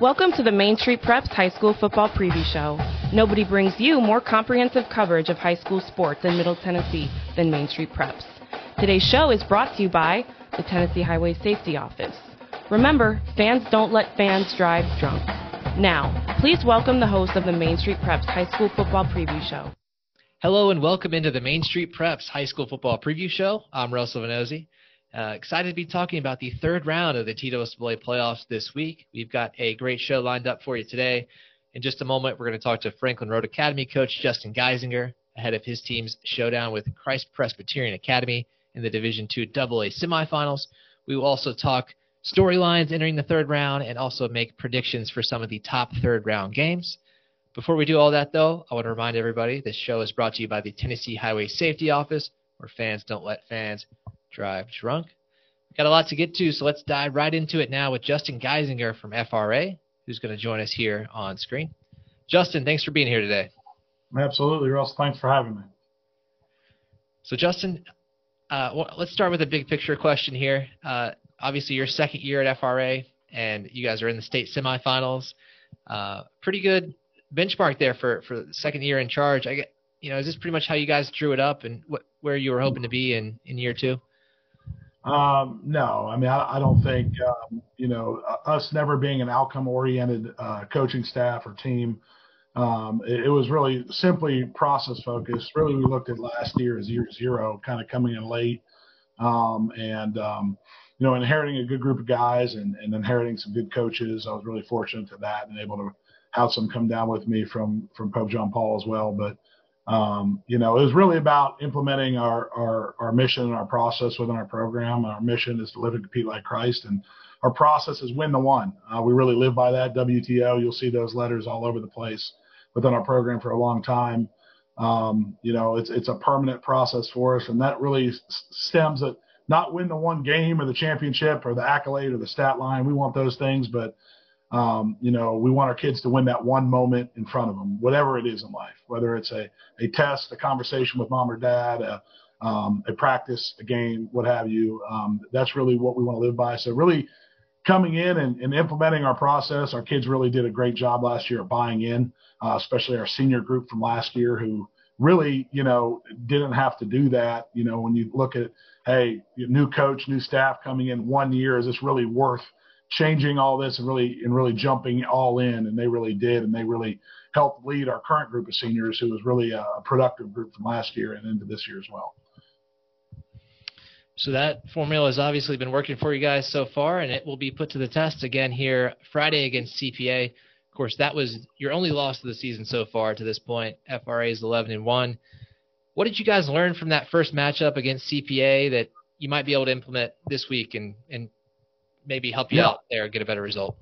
Welcome to the Main Street Preps High School Football Preview Show. Nobody brings you more comprehensive coverage of high school sports in Middle Tennessee than Main Street Preps. Today's show is brought to you by the Tennessee Highway Safety Office. Remember, fans don't let fans drive drunk. Now, please welcome the host of the Main Street Preps High School Football Preview Show. Hello and welcome into the Main Street Preps High School Football Preview Show. I'm Russell Vannozzi. Uh, excited to be talking about the third round of the TSSAA playoffs this week. We've got a great show lined up for you today. In just a moment, we're going to talk to Franklin Road Academy coach Justin Geisinger ahead of his team's showdown with Christ Presbyterian Academy in the Division II AA semifinals. We will also talk storylines entering the third round and also make predictions for some of the top third round games. Before we do all that, though, I want to remind everybody this show is brought to you by the Tennessee Highway Safety Office, where fans don't let fans drive drunk. Got a lot to get to, so let's dive right into it now with Justin Geisinger from FRA, who's going to join us here on screen. Justin, thanks for being here today. Absolutely, Russ. Thanks for having me. So, Justin, uh, well, let's start with a big picture question here. Uh, obviously, your second year at FRA, and you guys are in the state semifinals. Uh, pretty good benchmark there for for the second year in charge. I get, you know, is this pretty much how you guys drew it up, and what, where you were hoping to be in in year two? Um, no, I mean, I, I don't think, um, you know, us never being an outcome oriented uh, coaching staff or team, um, it, it, was really simply process focused. Really, we looked at last year as year zero, kind of coming in late um, and, um, you know, inheriting a good group of guys and, and inheriting some good coaches. I was really fortunate to that and able to have some come down with me from, from Pope John Paul as well. But, um, you know, it was really about implementing our, our, our mission and our process within our program. Our mission is to live and compete like Christ, and our process is win the one. Uh, we really live by that. WTO, you'll see those letters all over the place within our program for a long time. Um, you know, it's it's a permanent process for us, and that really stems at not win the one game or the championship or the accolade or the stat line. We want those things, but um, you know, we want our kids to win that one moment in front of them, whatever it is in life, whether it's a, a test, a conversation with mom or dad, a, um, a practice, a game, what have you. Um, that's really what we want to live by. So really coming in and, and, implementing our process, our kids really did a great job last year of buying in, uh, especially our senior group from last year who really, you know, didn't have to do that. You know, when you look at, hey, new coach, new staff coming in one year, is this really worth – changing all this and really and really jumping all in, and they really did, and they really helped lead our current group of seniors, who was really a productive group from last year and into this year as well. So that formula has obviously been working for you guys so far, and it will be put to the test again here Friday against CPA. Of course, that was your only loss of the season so far to this point. FRA is 11 and one. What did you guys learn from that first matchup against CPA that you might be able to implement this week and, and maybe help you yeah. out there and get a better result.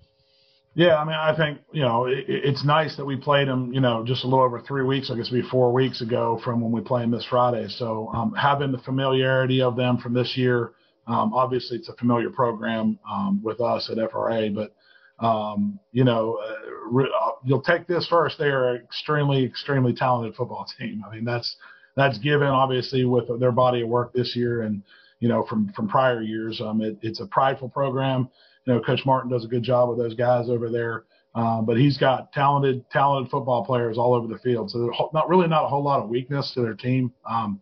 Yeah, I mean, I think you know it, it's nice that we played them. You know, just a little over three weeks. I guess be four weeks ago from when we played them this Friday. So um, having the familiarity of them from this year, um, obviously it's a familiar program um, with us at FRA, but um, you know, uh, uh, you'll take this first. They are an extremely, extremely talented football team. I mean, that's that's given obviously with their body of work this year and you know, from from prior years. Um, it, it's a prideful program. You know, Coach Martin does a good job with those guys over there. Um, but he's got talented, talented football players all over the field. So there's not really not a whole lot of weakness to their team. Um,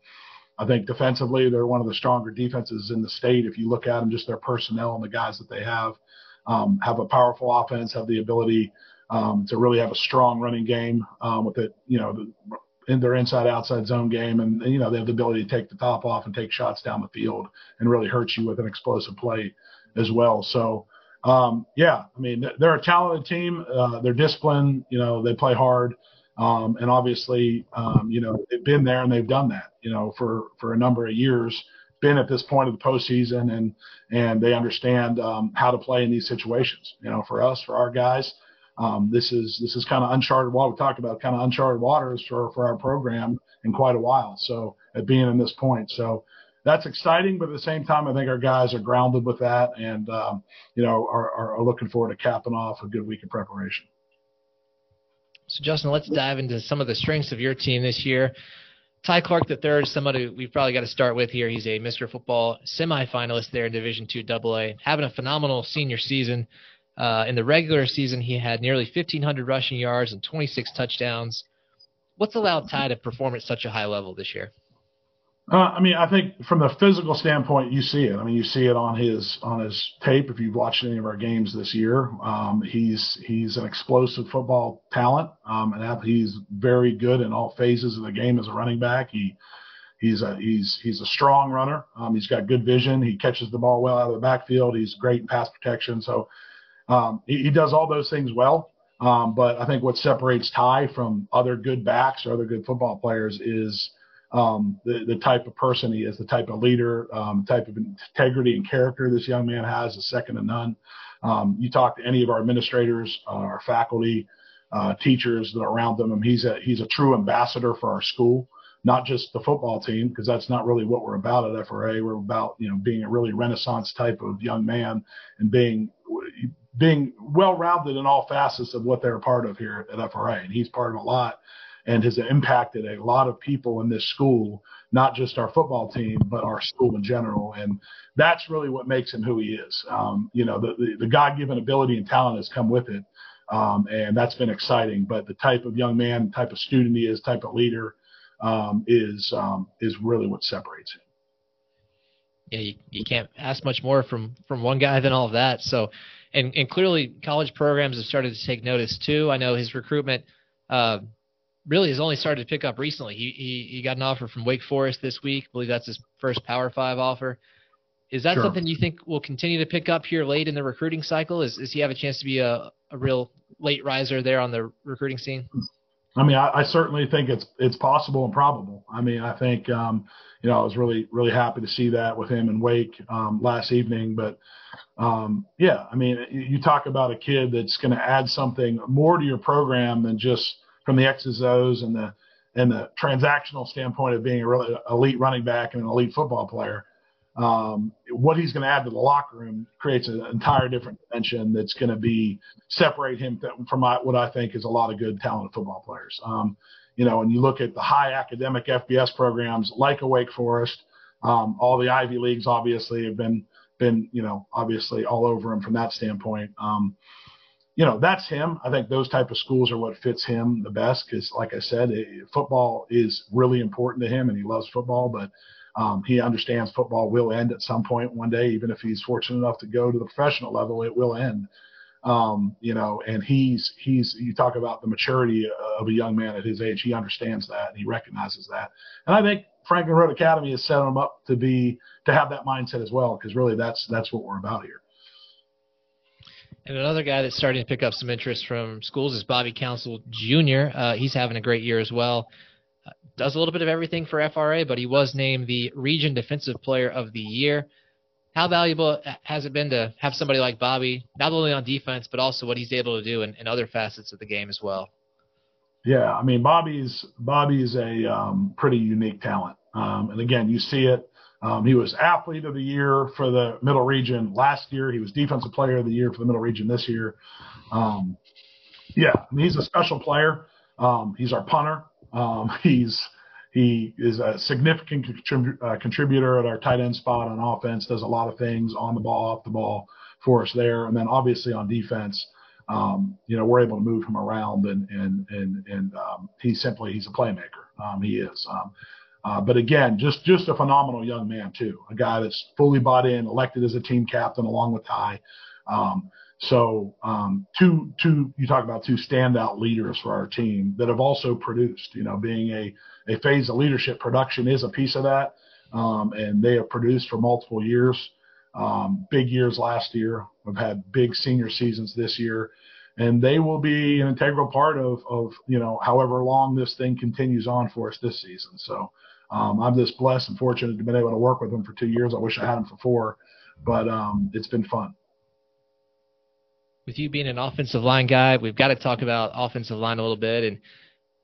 I think defensively, they're one of the stronger defenses in the state. If you look at them, just their personnel and the guys that they have, um, have a powerful offense, have the ability um, to really have a strong running game um, with it. You know, in their inside outside zone game and you know they have the ability to take the top off and take shots down the field and really hurt you with an explosive play as well. So um, yeah i mean they're a talented team. Uh, they're disciplined you know they play hard. Um, and obviously um, you know they've been there and they've done that you know for for a number of years been at this point of the postseason and and they understand um, how to play in these situations. You know for us for our guys um, this is this is kind of uncharted water. We talked about kind of uncharted waters for for our program in quite a while. So at being in this point, so that's exciting. But at the same time, I think our guys are grounded with that, and um, you know are, are looking forward to capping off a good week of preparation. So Justin, let's dive into some of the strengths of your team this year. Ty Clark III is somebody we've probably got to start with here. He's a Mr. Football semifinalist there in Division Two AA, having a phenomenal senior season Uh, in the regular season, he had nearly 1,500 rushing yards and 26 touchdowns. What's allowed Ty to perform at such a high level this year? Uh, I mean, I think from the physical standpoint, you see it. I mean, you see it on his on his tape. If you've watched any of our games this year, um, he's he's an explosive football talent, um, and he's very good in all phases of the game as a running back. He he's a he's he's a strong runner. Um, he's got good vision. He catches the ball well out of the backfield. He's great in pass protection. So um, he, he, does all those things well. Um, but I think what separates Ty from other good backs or other good football players is um, the, the type of person he is, the type of leader, um, type of integrity and character this young man has is second to none. Um, you talk to any of our administrators, uh, our faculty, uh, teachers that are around them, and he's a he's a true ambassador for our school, not just the football team, because that's not really what we're about at FRA. We're about you know being a really renaissance type of young man and being being well rounded in all facets of what they're a part of here at FRA, and he's part of a lot and has impacted a lot of people in this school, not just our football team, but our school in general. And that's really what makes him who he is. Um, you know, the, the, the God given ability and talent has come with it. Um, and that's been exciting. But the type of young man, type of student he is, type of leader um, is um, is really what separates him. Yeah, you, you can't ask much more from from one guy than all of that. So, and and clearly college programs have started to take notice too. I know his recruitment. Uh, really has only started to pick up recently. He, he he got an offer from Wake Forest this week. I believe that's his first Power Five offer. Is that sure. something you think will continue to pick up here late in the recruiting cycle? Is does he have a chance to be a, a real late riser there on the recruiting scene? I mean, I, I certainly think it's it's possible and probable. I mean, I think um, you know I was really really happy to see that with him and Wake um, last evening. But um, yeah, I mean, you talk about a kid that's going to add something more to your program than just from the X's O's and the and the transactional standpoint of being a really elite running back and an elite football player. Um, what he's going to add to the locker room creates an entire different dimension that's going to be separate him from what I think is a lot of good talented football players. Um, you know, and you look at the high academic FBS programs like a Wake Forest, um, all the Ivy leagues obviously have been been you know obviously all over him from that standpoint. Um, you know that's him. I think those type of schools are what fits him the best because, like I said, it, football is really important to him, and he loves football. But um, he understands football will end at some point one day, even if he's fortunate enough to go to the professional level, it will end. Um, you know, and he's he's you talk about the maturity of a young man at his age. He understands that and he recognizes that. And I think Franklin Road Academy has set him up to be to have that mindset as well, because really that's that's what we're about here. And another guy that's starting to pick up some interest from schools is Bobby Council Jr. Uh, he's having a great year as well. Does a little bit of everything for FRA, but he was named the Region Defensive Player of the Year. How valuable has it been to have somebody like Bobby, not only on defense, but also what he's able to do in, in other facets of the game as well? Yeah, I mean Bobby's Bobby's a um, pretty unique talent, um, and again, you see it um, he was athlete of the year for the middle region last year. He was defensive player of the year for the middle region this year. Um, yeah, I mean, he's a special player. Um, he's our punter. Um, he's he is a significant contrib- uh, contributor at our tight end spot on offense. Does a lot of things on the ball, off the ball for us there, and then obviously on defense. Um, you know, we're able to move him around, and and and and um, he's simply he's a playmaker. Um, he is. Um, uh, but again, just just a phenomenal young man too. A guy that's fully bought in, elected as a team captain along with Ty. Um, so um, two two you talk about two standout leaders for our team that have also produced. You know, being a a phase of leadership production is a piece of that, um, and they have produced for multiple years. Um, big years last year. We've had big senior seasons this year, and they will be an integral part of of you know however long this thing continues on for us this season. So um, I'm just blessed and fortunate to have been able to work with them for two years. I wish I had them for four, but um, it's been fun. With you being an offensive line guy, we've got to talk about offensive line a little bit. And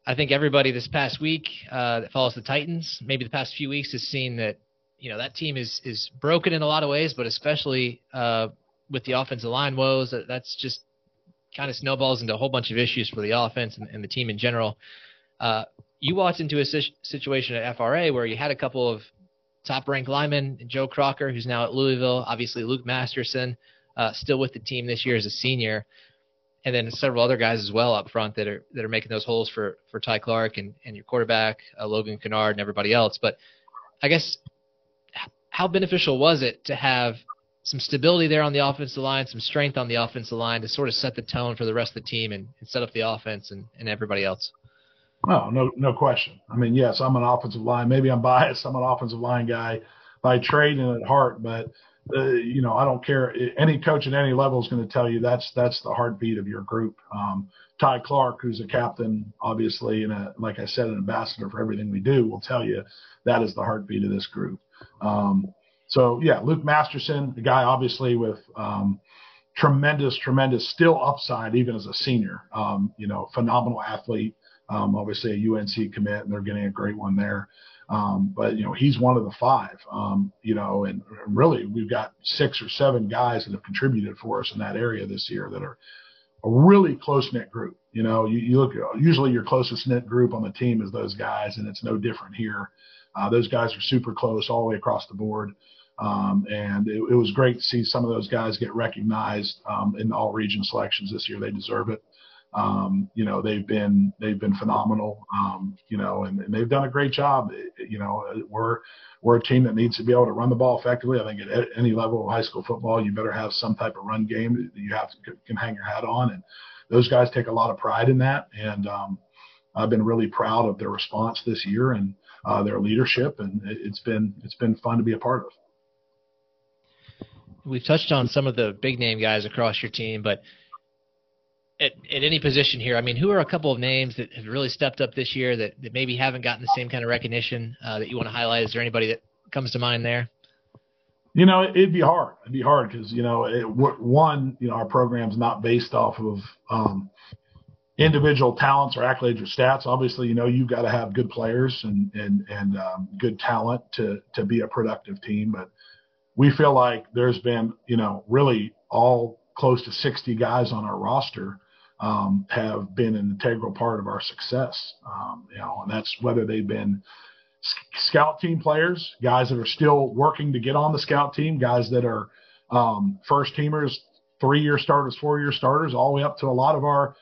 I think everybody this past week uh, that follows the Titans, maybe the past few weeks, has seen that you know that team is is broken in a lot of ways, but especially uh, with the offensive line woes, that, that's just kind of snowballs into a whole bunch of issues for the offense and, and the team in general. Uh, you walked into a situation at FRA where you had a couple of top ranked linemen, Joe Crocker, who's now at Louisville, obviously Luke Masterson, uh, still with the team this year as a senior, and then several other guys as well up front that are that are making those holes for for Ty Clark and and your quarterback uh, Logan Kennard and everybody else. But I guess how beneficial was it to have some stability there on the offensive line, some strength on the offensive line to sort of set the tone for the rest of the team and, and set up the offense and, and everybody else? Oh, no, no question. I mean, yes, I'm an offensive line. Maybe I'm biased. I'm an offensive line guy by trade and at heart, but uh, you know, I don't care. Any coach at any level is going to tell you that's that's the heartbeat of your group. Um, Ty Clark, who's a captain, obviously, and a, like I said, an ambassador for everything we do, will tell you that is the heartbeat of this group. Um, so yeah, Luke Masterson, the guy obviously with um, tremendous, tremendous still upside even as a senior. Um, you know, phenomenal athlete. Um, obviously a UNC commit, and they're getting a great one there. Um, but you know, he's one of the five. Um, you know, and really we've got six or seven guys that have contributed for us in that area this year that are a really close knit group. You know, you, you look usually your closest knit group on the team is those guys, and it's no different here. Uh, those guys are super close all the way across the board. Um, and it, it, was great to see some of those guys get recognized um, in all region selections this year. They deserve it. Um, you know, they've been they've been phenomenal. Um, you know, and, and, they've done a great job. You know, we're we're a team that needs to be able to run the ball effectively. I think at any level of high school football, you better have some type of run game that you have to can hang your hat on. And those guys take a lot of pride in that. And um, I've been really proud of their response this year and uh, their leadership, and it, it's been it's been fun to be a part of we've touched on some of the big name guys across your team, but at, at any position here, I mean, who are a couple of names that have really stepped up this year that, that maybe haven't gotten the same kind of recognition uh, that you want to highlight? Is there anybody that comes to mind there? You know, it'd be hard. It'd be hard because you know, it, one, you know, our program's not based off of um, individual talents or accolades or stats. Obviously, you know, you've got to have good players and and and um, good talent to to be a productive team. But we feel like there's been, you know, really all close to 60 guys on our roster um, have been an integral part of our success. Um, you know, and that's whether they've been scout team players, guys that are still working to get on the scout team, guys that are um, first teamers, three year starters, four year starters, all the way up to a lot of our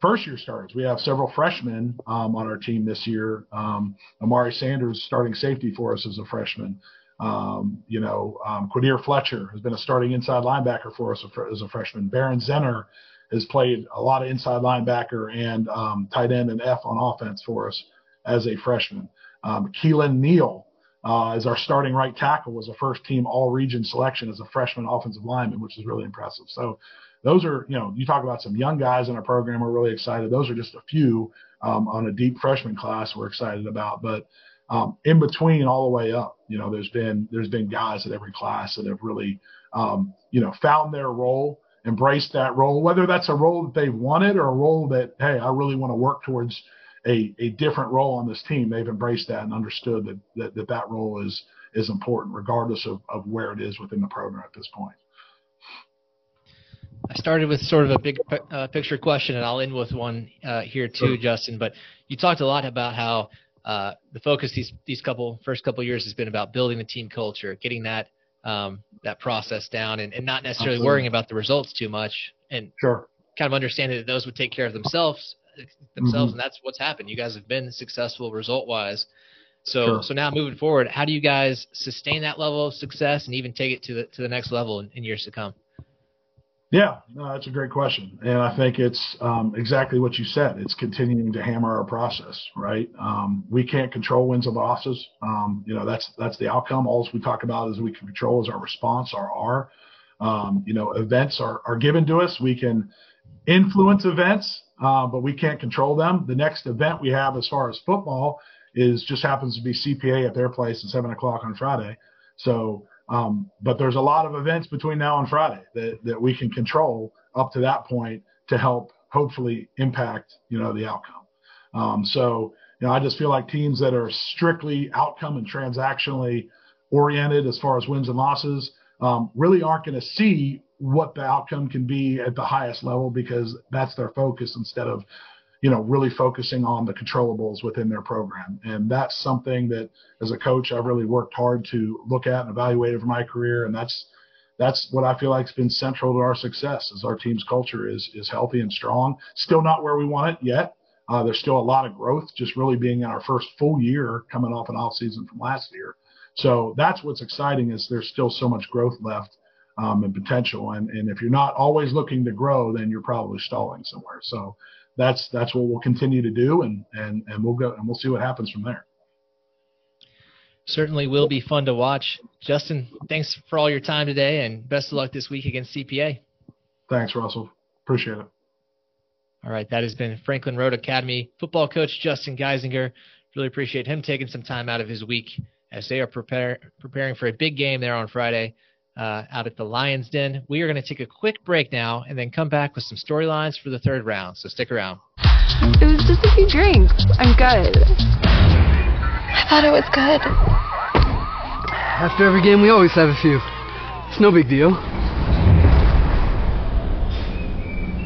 first year starters. We have several freshmen um, on our team this year. Um, Amari Sanders starting safety for us as a freshman. Um, you know, um, Quadir Fletcher has been a starting inside linebacker for us as a freshman. Baron Zenner has played a lot of inside linebacker and um, tight end and F on offense for us as a freshman. Um, Keelan Neal uh, is our starting right tackle, was a first team all region selection as a freshman offensive lineman, which is really impressive. So those are, you know, you talk about some young guys in our program. We're really excited. Those are just a few um, on a deep freshman class we're excited about. But um, in between all the way up, you know, there's been there's been guys at every class that have really, um, you know, found their role, embraced that role, whether that's a role that they've wanted or a role that hey, I really want to work towards a, a different role on this team. They've embraced that and understood that that that, that role is is important, regardless of, of where it is within the program at this point. I started with sort of a big uh, picture question, and I'll end with one uh, here too, Justin. But you talked a lot about how uh, the focus these these couple first couple years has been about building the team culture, getting that um, that process down, and, and not necessarily Absolutely. worrying about the results too much, and sure. kind of understanding that those would take care of themselves themselves, mm-hmm. and that's what's happened. You guys have been successful result wise. So sure. so now moving forward, how do you guys sustain that level of success and even take it to the to the next level in, in years to come? Yeah, no, that's a great question, and I think it's um, exactly what you said. It's continuing to hammer our process, right? Um, we can't control wins and losses. Um, you know, that's that's the outcome. All we talk about is we can control is our response, our R. Um, you know, events are are given to us. We can influence events, uh, but we can't control them. The next event we have, as far as football, is just happens to be CPA at their place at seven o'clock on Friday. So um, but there's a lot of events between now and Friday that, that we can control up to that point to help hopefully impact, you know, the outcome. Um, so, you know, I just feel like teams that are strictly outcome and transactionally oriented as far as wins and losses um, really aren't going to see what the outcome can be at the highest level because that's their focus instead of you know, really focusing on the controllables within their program. And that's something that as a coach, I've really worked hard to look at and evaluate over my career. And that's, that's what I feel like has been central to our success. Is our team's culture is is healthy and strong. Still not where we want it yet. Uh, there's still a lot of growth, just really being in our first full year coming off an off season from last year. So that's what's exciting is there's still so much growth left um, and potential. And, and if you're not always looking to grow, then you're probably stalling somewhere. So that's that's what we'll continue to do, and and and we'll go and we'll see what happens from there. Certainly will be fun to watch. Justin, thanks for all your time today, and best of luck this week against CPA. Thanks, Russell. Appreciate it. All right, that has been Franklin Road Academy football coach Justin Geisinger. Really appreciate him taking some time out of his week as they are prepare, preparing for a big game there on Friday uh, out at the Lions Den. We are going to take a quick break now and then come back with some storylines for the third round. So stick around. It was just a few drinks. I'm good. I thought it was good. After every game, we always have a few. It's no big deal.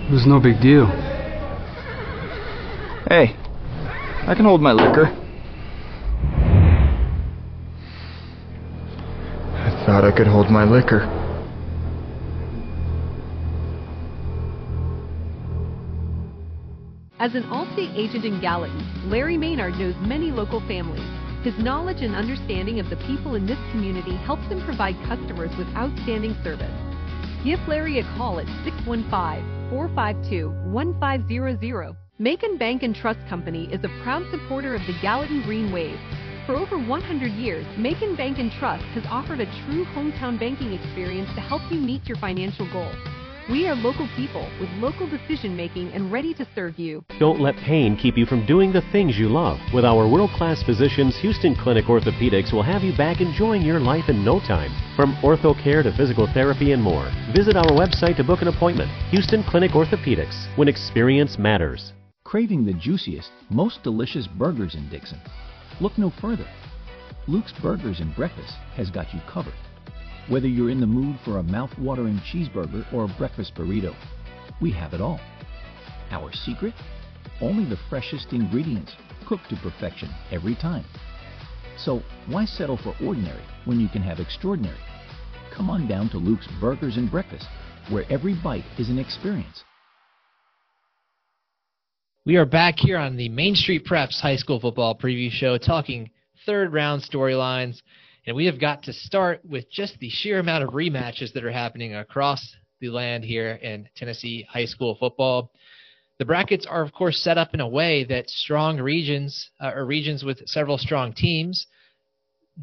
It was no big deal. Hey, I can hold my liquor. Thought I could hold my liquor. As an Allstate agent in Gallatin, Larry Maynard knows many local families. His knowledge and understanding of the people in this community helps him provide customers with outstanding service. Give Larry a call at 615 452 1500. Macon Bank and Trust Company is a proud supporter of the Gallatin Green Wave. For over 100 years, Macon Bank and Trust has offered a true hometown banking experience to help you meet your financial goals. We are local people with local decision making and ready to serve you. Don't let pain keep you from doing the things you love. With our world class physicians, Houston Clinic Orthopedics will have you back enjoying your life in no time. From ortho care to physical therapy and more. Visit our website to book an appointment. Houston Clinic Orthopedics, when experience matters. Craving the juiciest, most delicious burgers in Dixon? Look no further. Luke's Burgers and Breakfast has got you covered. Whether you're in the mood for a mouth-watering cheeseburger or a breakfast burrito, we have it all. Our secret? Only the freshest ingredients, cooked to perfection every time. So why settle for ordinary when you can have extraordinary? Come on down to Luke's Burgers and Breakfast, where every bite is an experience. We are back here on the Main Street Preps High School Football Preview Show talking third round storylines. And we have got to start with just the sheer amount of rematches that are happening across the land here in Tennessee high school football. The brackets are, of course, set up in a way that strong regions uh, or regions with several strong teams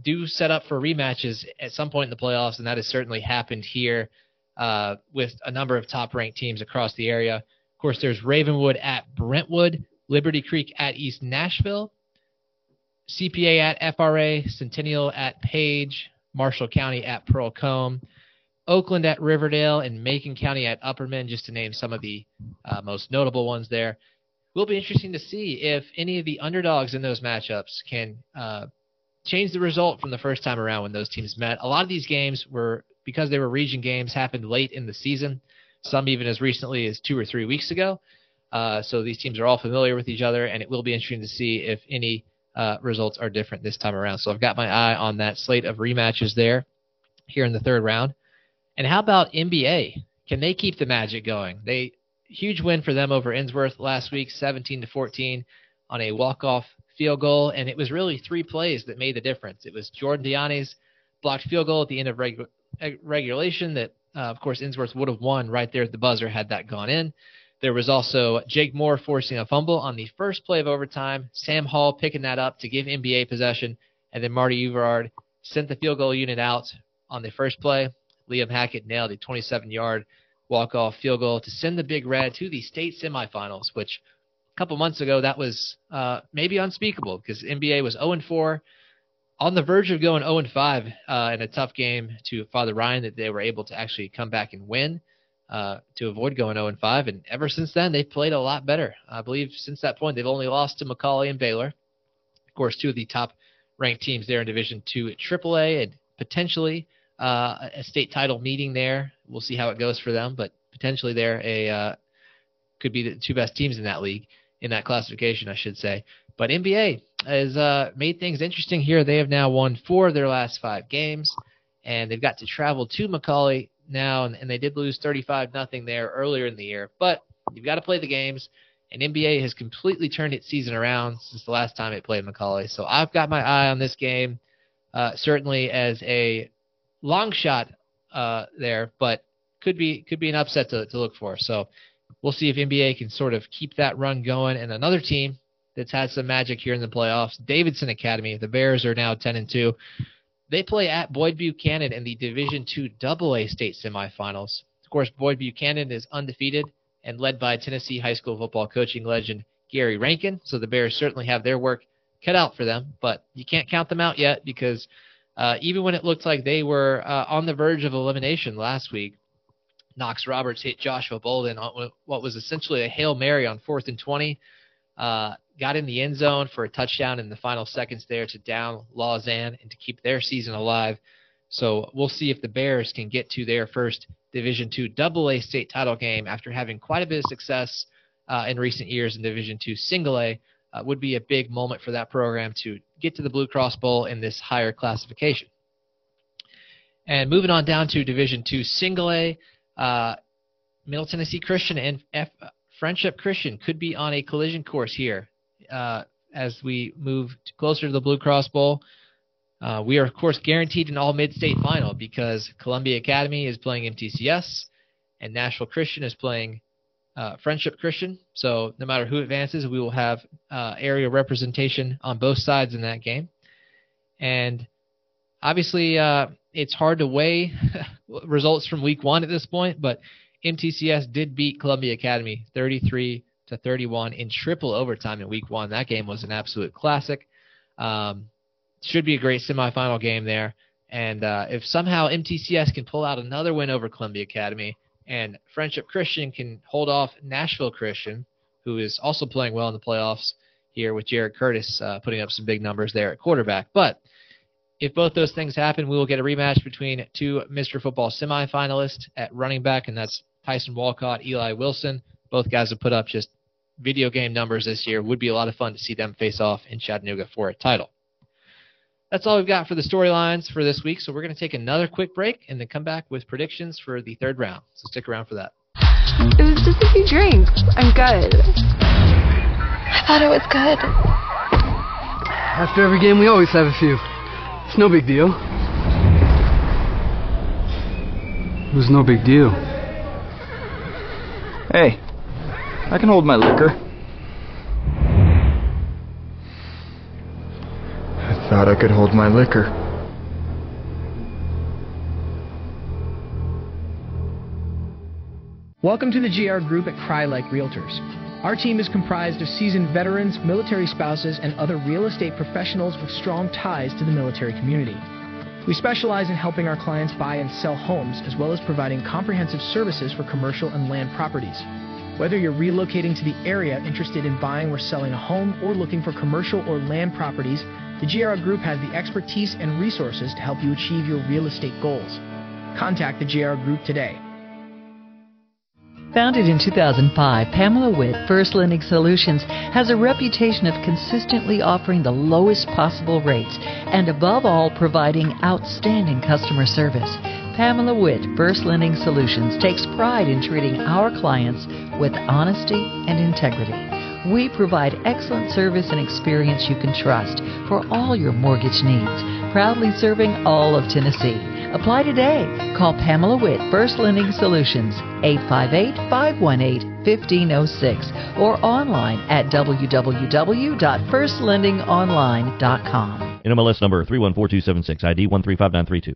do set up for rematches at some point in the playoffs, and that has certainly happened here uh, with a number of top ranked teams across the area. Of course, there's Ravenwood at Brentwood, Liberty Creek at East Nashville, CPA at FRA, Centennial at Page, Marshall County at Pearl-Cohn, Oakland at Riverdale, and Macon County at Upperman, just to name some of the uh, most notable ones there. Will be interesting to see if any of the underdogs in those matchups can uh, change the result from the first time around when those teams met. A lot of these games were because they were region games happened late in the season, some even as recently as two or three weeks ago. Uh, so these teams are all familiar with each other, and it will be interesting to see if any uh, results are different this time around. So I've got my eye on that slate of rematches there here in the third round. And how about MBA? Can they keep the magic going? They huge win for them over Ensworth last week, 17 to 14 on a walk-off field goal, and it was really three plays that made the difference. It was Jordan Diani's blocked field goal at the end of regu- regulation that, uh, of course, Ensworth would have won right there at the buzzer had that gone in. There was also Jake Moore forcing a fumble on the first play of overtime. Sam Hall picking that up to give MBA possession, and then Marty Euverard sent the field goal unit out on the first play. Liam Hackett nailed a 27-yard walk-off field goal to send the Big Red to the state semifinals, which a couple months ago that was uh, maybe unspeakable because MBA was 0-4, on the verge of going 0-5 uh, in a tough game to Father Ryan that they were able to actually come back and win uh, to avoid going 0 and 5. And ever since then, they've played a lot better. I believe since that point, they've only lost to McCallie and Baylor. Of course, two of the top ranked teams there in Division Two at AAA, and potentially uh, a state title meeting there. We'll see how it goes for them, but potentially they're a uh, could be the two best teams in that league in that classification, I should say. But MBA has uh, made things interesting here. They have now won four of their last five games, and they've got to travel to McCallie now, and, and they did lose 35 nothing there earlier in the year. But you've got to play the games, and MBA has completely turned its season around since the last time it played McCallie. So I've got my eye on this game, uh, certainly as a long shot uh, there, but could be could be an upset to, to look for. So we'll see if MBA can sort of keep that run going. And another team that's had some magic here in the playoffs, Davidson Academy. The Bears are now 10 and 2. They play at Boyd Buchanan in the Division II AA state semifinals. Of course, Boyd Buchanan is undefeated and led by Tennessee high school football coaching legend Gary Rankin. So the Bears certainly have their work cut out for them, but you can't count them out yet because uh, even when it looked like they were uh, on the verge of elimination last week, Knox Roberts hit Joshua Bolden on what was essentially a Hail Mary on fourth and 20. Uh, got in the end zone for a touchdown in the final seconds there to down Lausanne and to keep their season alive. So we'll see if the Bears can get to their first Division II AA state title game after having quite a bit of success uh, in recent years in Division II Single A. Uh, would be a big moment for that program to get to the Blue Cross Bowl in this higher classification. And moving on down to Division II Single A, uh, Middle Tennessee Christian and F- Friendship Christian could be on a collision course here uh, as we move closer to the Blue Cross Bowl. Uh, we are, of course, guaranteed an all mid state final because Columbia Academy is playing MTCS and Nashville Christian is playing uh, Friendship Christian. So no matter who advances, we will have uh, area representation on both sides in that game. And obviously, uh, it's hard to weigh results from week one at this point, but MTCS did beat Columbia Academy 33 to 31 in triple overtime in week one. That game was an absolute classic. Um, should be a great semifinal game there. And uh, if somehow MTCS can pull out another win over Columbia Academy and Friendship Christian can hold off Nashville Christian, who is also playing well in the playoffs here with Jared Curtis uh, putting up some big numbers there at quarterback. But if both those things happen, we will get a rematch between two Mr. Football semifinalists at running back, and that's Tyson Walcott, Eli Wilson. Both guys have put up just video game numbers this year. Would be a lot of fun to see them face off in Chattanooga for a title. That's all we've got for the storylines for this week. So we're going to take another quick break and then come back with predictions for the third round. So stick around for that. It was just a few drinks. I'm good. I thought it was good. After every game, we always have a few. It's no big deal. It was no big deal. Hey, I can hold my liquor. I thought I could hold my liquor. Welcome to the GR Group at Crye-Leike Realtors. Our team is comprised of seasoned veterans, military spouses, and other real estate professionals with strong ties to the military community. We specialize in helping our clients buy and sell homes, as well as providing comprehensive services for commercial and land properties. Whether you're relocating to the area interested in buying or selling a home or looking for commercial or land properties, the GR Group has the expertise and resources to help you achieve your real estate goals. Contact the GR Group today. Founded in 2005, Pamela Witt, First Lending Solutions, has a reputation of consistently offering the lowest possible rates and, above all, providing outstanding customer service. Pamela Witt, First Lending Solutions, takes pride in treating our clients with honesty and integrity. We provide excellent service and experience you can trust for all your mortgage needs, proudly serving all of Tennessee. Apply today. Call Pamela Witt, First Lending Solutions, 858 518 1506, or online at www.firstlendingonline.com. NMLS number 314276, ID 135932.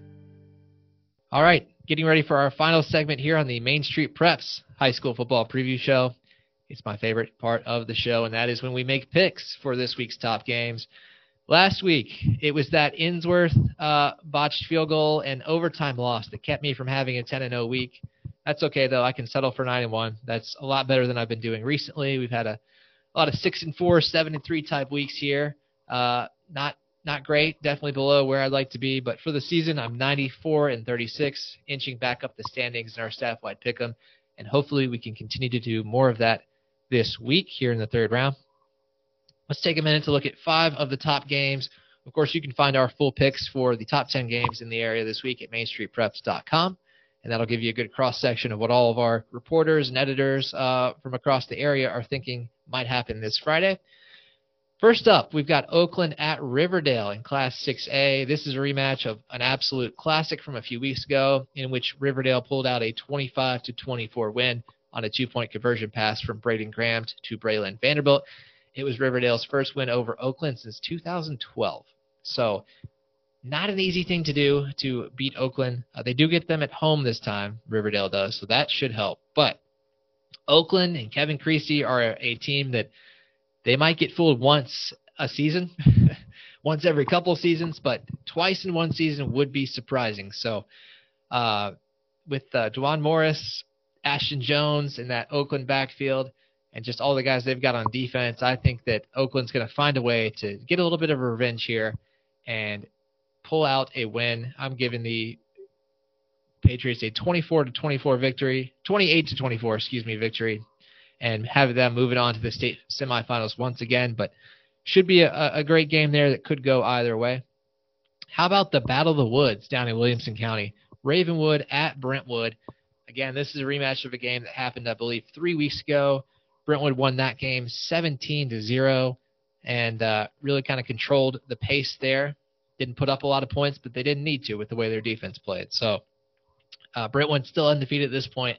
All right, getting ready for our final segment here on the Main Street Preps High School Football Preview Show. It's my favorite part of the show, and that is when we make picks for this week's top games. Last week, it was that Ensworth uh, botched field goal and overtime loss that kept me from having a 10 0 week. That's okay though. I can settle for nine and one. That's a lot better than I've been doing recently. We've had a, a lot of six and four, seven and three type weeks here. Uh, not not great, definitely below where I'd like to be. But for the season, I'm 94 and 36, inching back up the standings in our staff-wide pick'em, and hopefully we can continue to do more of that this week here in the third round. Let's take a minute to look at five of the top games. Of course, you can find our full picks for the top 10 games in the area this week at MainStreetPreps.com, and that'll give you a good cross section of what all of our reporters and editors uh, from across the area are thinking might happen this Friday. First up, we've got Oakland at Riverdale in Class 6A. This is a rematch of an absolute classic from a few weeks ago, in which Riverdale pulled out a 25 to 24 win on a two-point conversion pass from Braden Graham to Braylon Vanderbilt. It was Riverdale's first win over Oakland since 2012. So, not an easy thing to do to beat Oakland. Uh, they do get them at home this time, Riverdale does, so that should help. But Oakland and Kevin Creasy are a team that – they might get fooled once a season, once every couple seasons, but twice in one season would be surprising. So, uh, with uh, Dwan Morris, Ashton Jones, in that Oakland backfield, and just all the guys they've got on defense, I think that Oakland's going to find a way to get a little bit of revenge here and pull out a win. I'm giving the Patriots a 24 to 24 victory, 28 to 24, excuse me, victory and have them moving on to the state semifinals once again. But should be a, a great game there that could go either way. How about the Battle of the Woods down in Williamson County? Ravenwood at Brentwood. Again, this is a rematch of a game that happened, I believe, three weeks ago. Brentwood won that game 17 to zero, and uh, really kind of controlled the pace there. Didn't put up a lot of points, but they didn't need to with the way their defense played. So uh, Brentwood still undefeated at this point.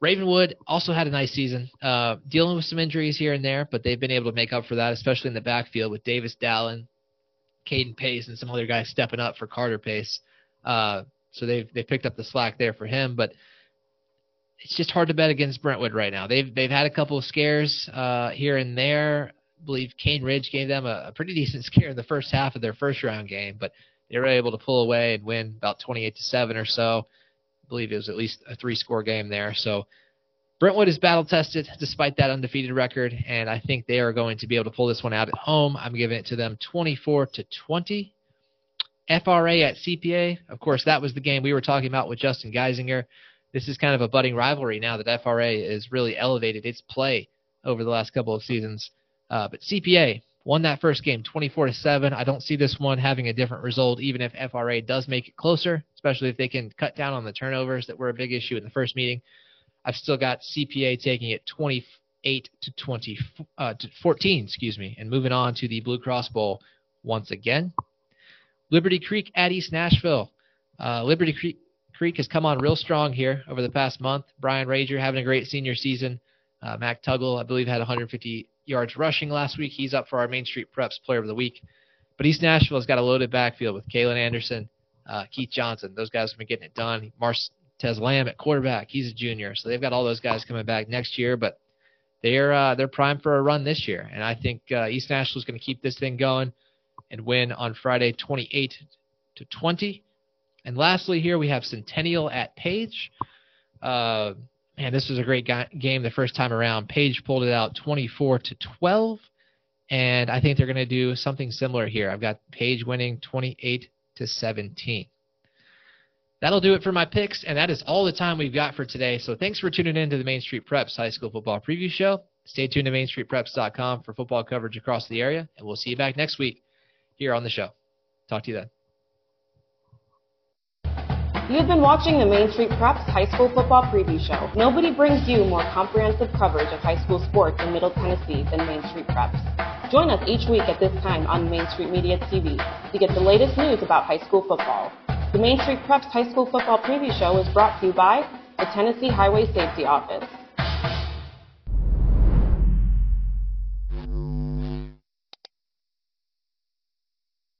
Ravenwood also had a nice season, uh, dealing with some injuries here and there, but they've been able to make up for that, especially in the backfield with Davis Dallin, Caden Pace, and some other guys stepping up for Carter Pace. Uh, so they've they picked up the slack there for him, but it's just hard to bet against Brentwood right now. They've they've had a couple of scares uh, here and there. I believe Cane Ridge gave them a, a pretty decent scare in the first half of their first round game, but they were able to pull away and win about 28 to seven or so believe it was at least a three score game there. So Brentwood is battle tested despite that undefeated record, and I think they are going to be able to pull this one out at home. I'm giving it to them 24 to 20. FRA at CPA, of course, that was the game we were talking about with Justin Geisinger. This is kind of a budding rivalry now that FRA is really elevated its play over the last couple of seasons. Uh, but CPA won that first game 24 to 7. I don't see this one having a different result even if FRA does make it closer, especially if they can cut down on the turnovers that were a big issue in the first meeting. I've still got CPA taking it 28 to 20 uh, to 14, excuse me, and moving on to the Blue Cross Bowl once again. Liberty Creek at East Nashville. Uh, Liberty Creek, Creek has come on real strong here over the past month. Brian Rager having a great senior season. Uh, Mac Tuggle, I believe, had 150 yards rushing last week. He's up for our Main Street Preps Player of the Week. But East Nashville's got a loaded backfield with Kalen Anderson, uh, Keith Johnson. Those guys have been getting it done. Martez Lamb at quarterback. He's a junior, so they've got all those guys coming back next year. But they're uh, they're primed for a run this year, and I think uh, East Nashville's going to keep this thing going and win on Friday, 28 to 20. And lastly, here we have Centennial at Page. Uh, man, this was a great game the first time around. Page pulled it out 24 to 12, and I think they're going to do something similar here. I've got Page winning 28 to 17. That'll do it for my picks, and that is all the time we've got for today. So thanks for tuning in to the Main Street Preps High School Football Preview Show. Stay tuned to MainStreetPreps.com for football coverage across the area, and we'll see you back next week here on the show. Talk to you then. You've been watching the Main Street Preps High School Football Preview Show. Nobody brings you more comprehensive coverage of high school sports in Middle Tennessee than Main Street Preps. Join us each week at this time on Main Street Media TV to get the latest news about high school football. The Main Street Preps High School Football Preview Show is brought to you by the Tennessee Highway Safety Office.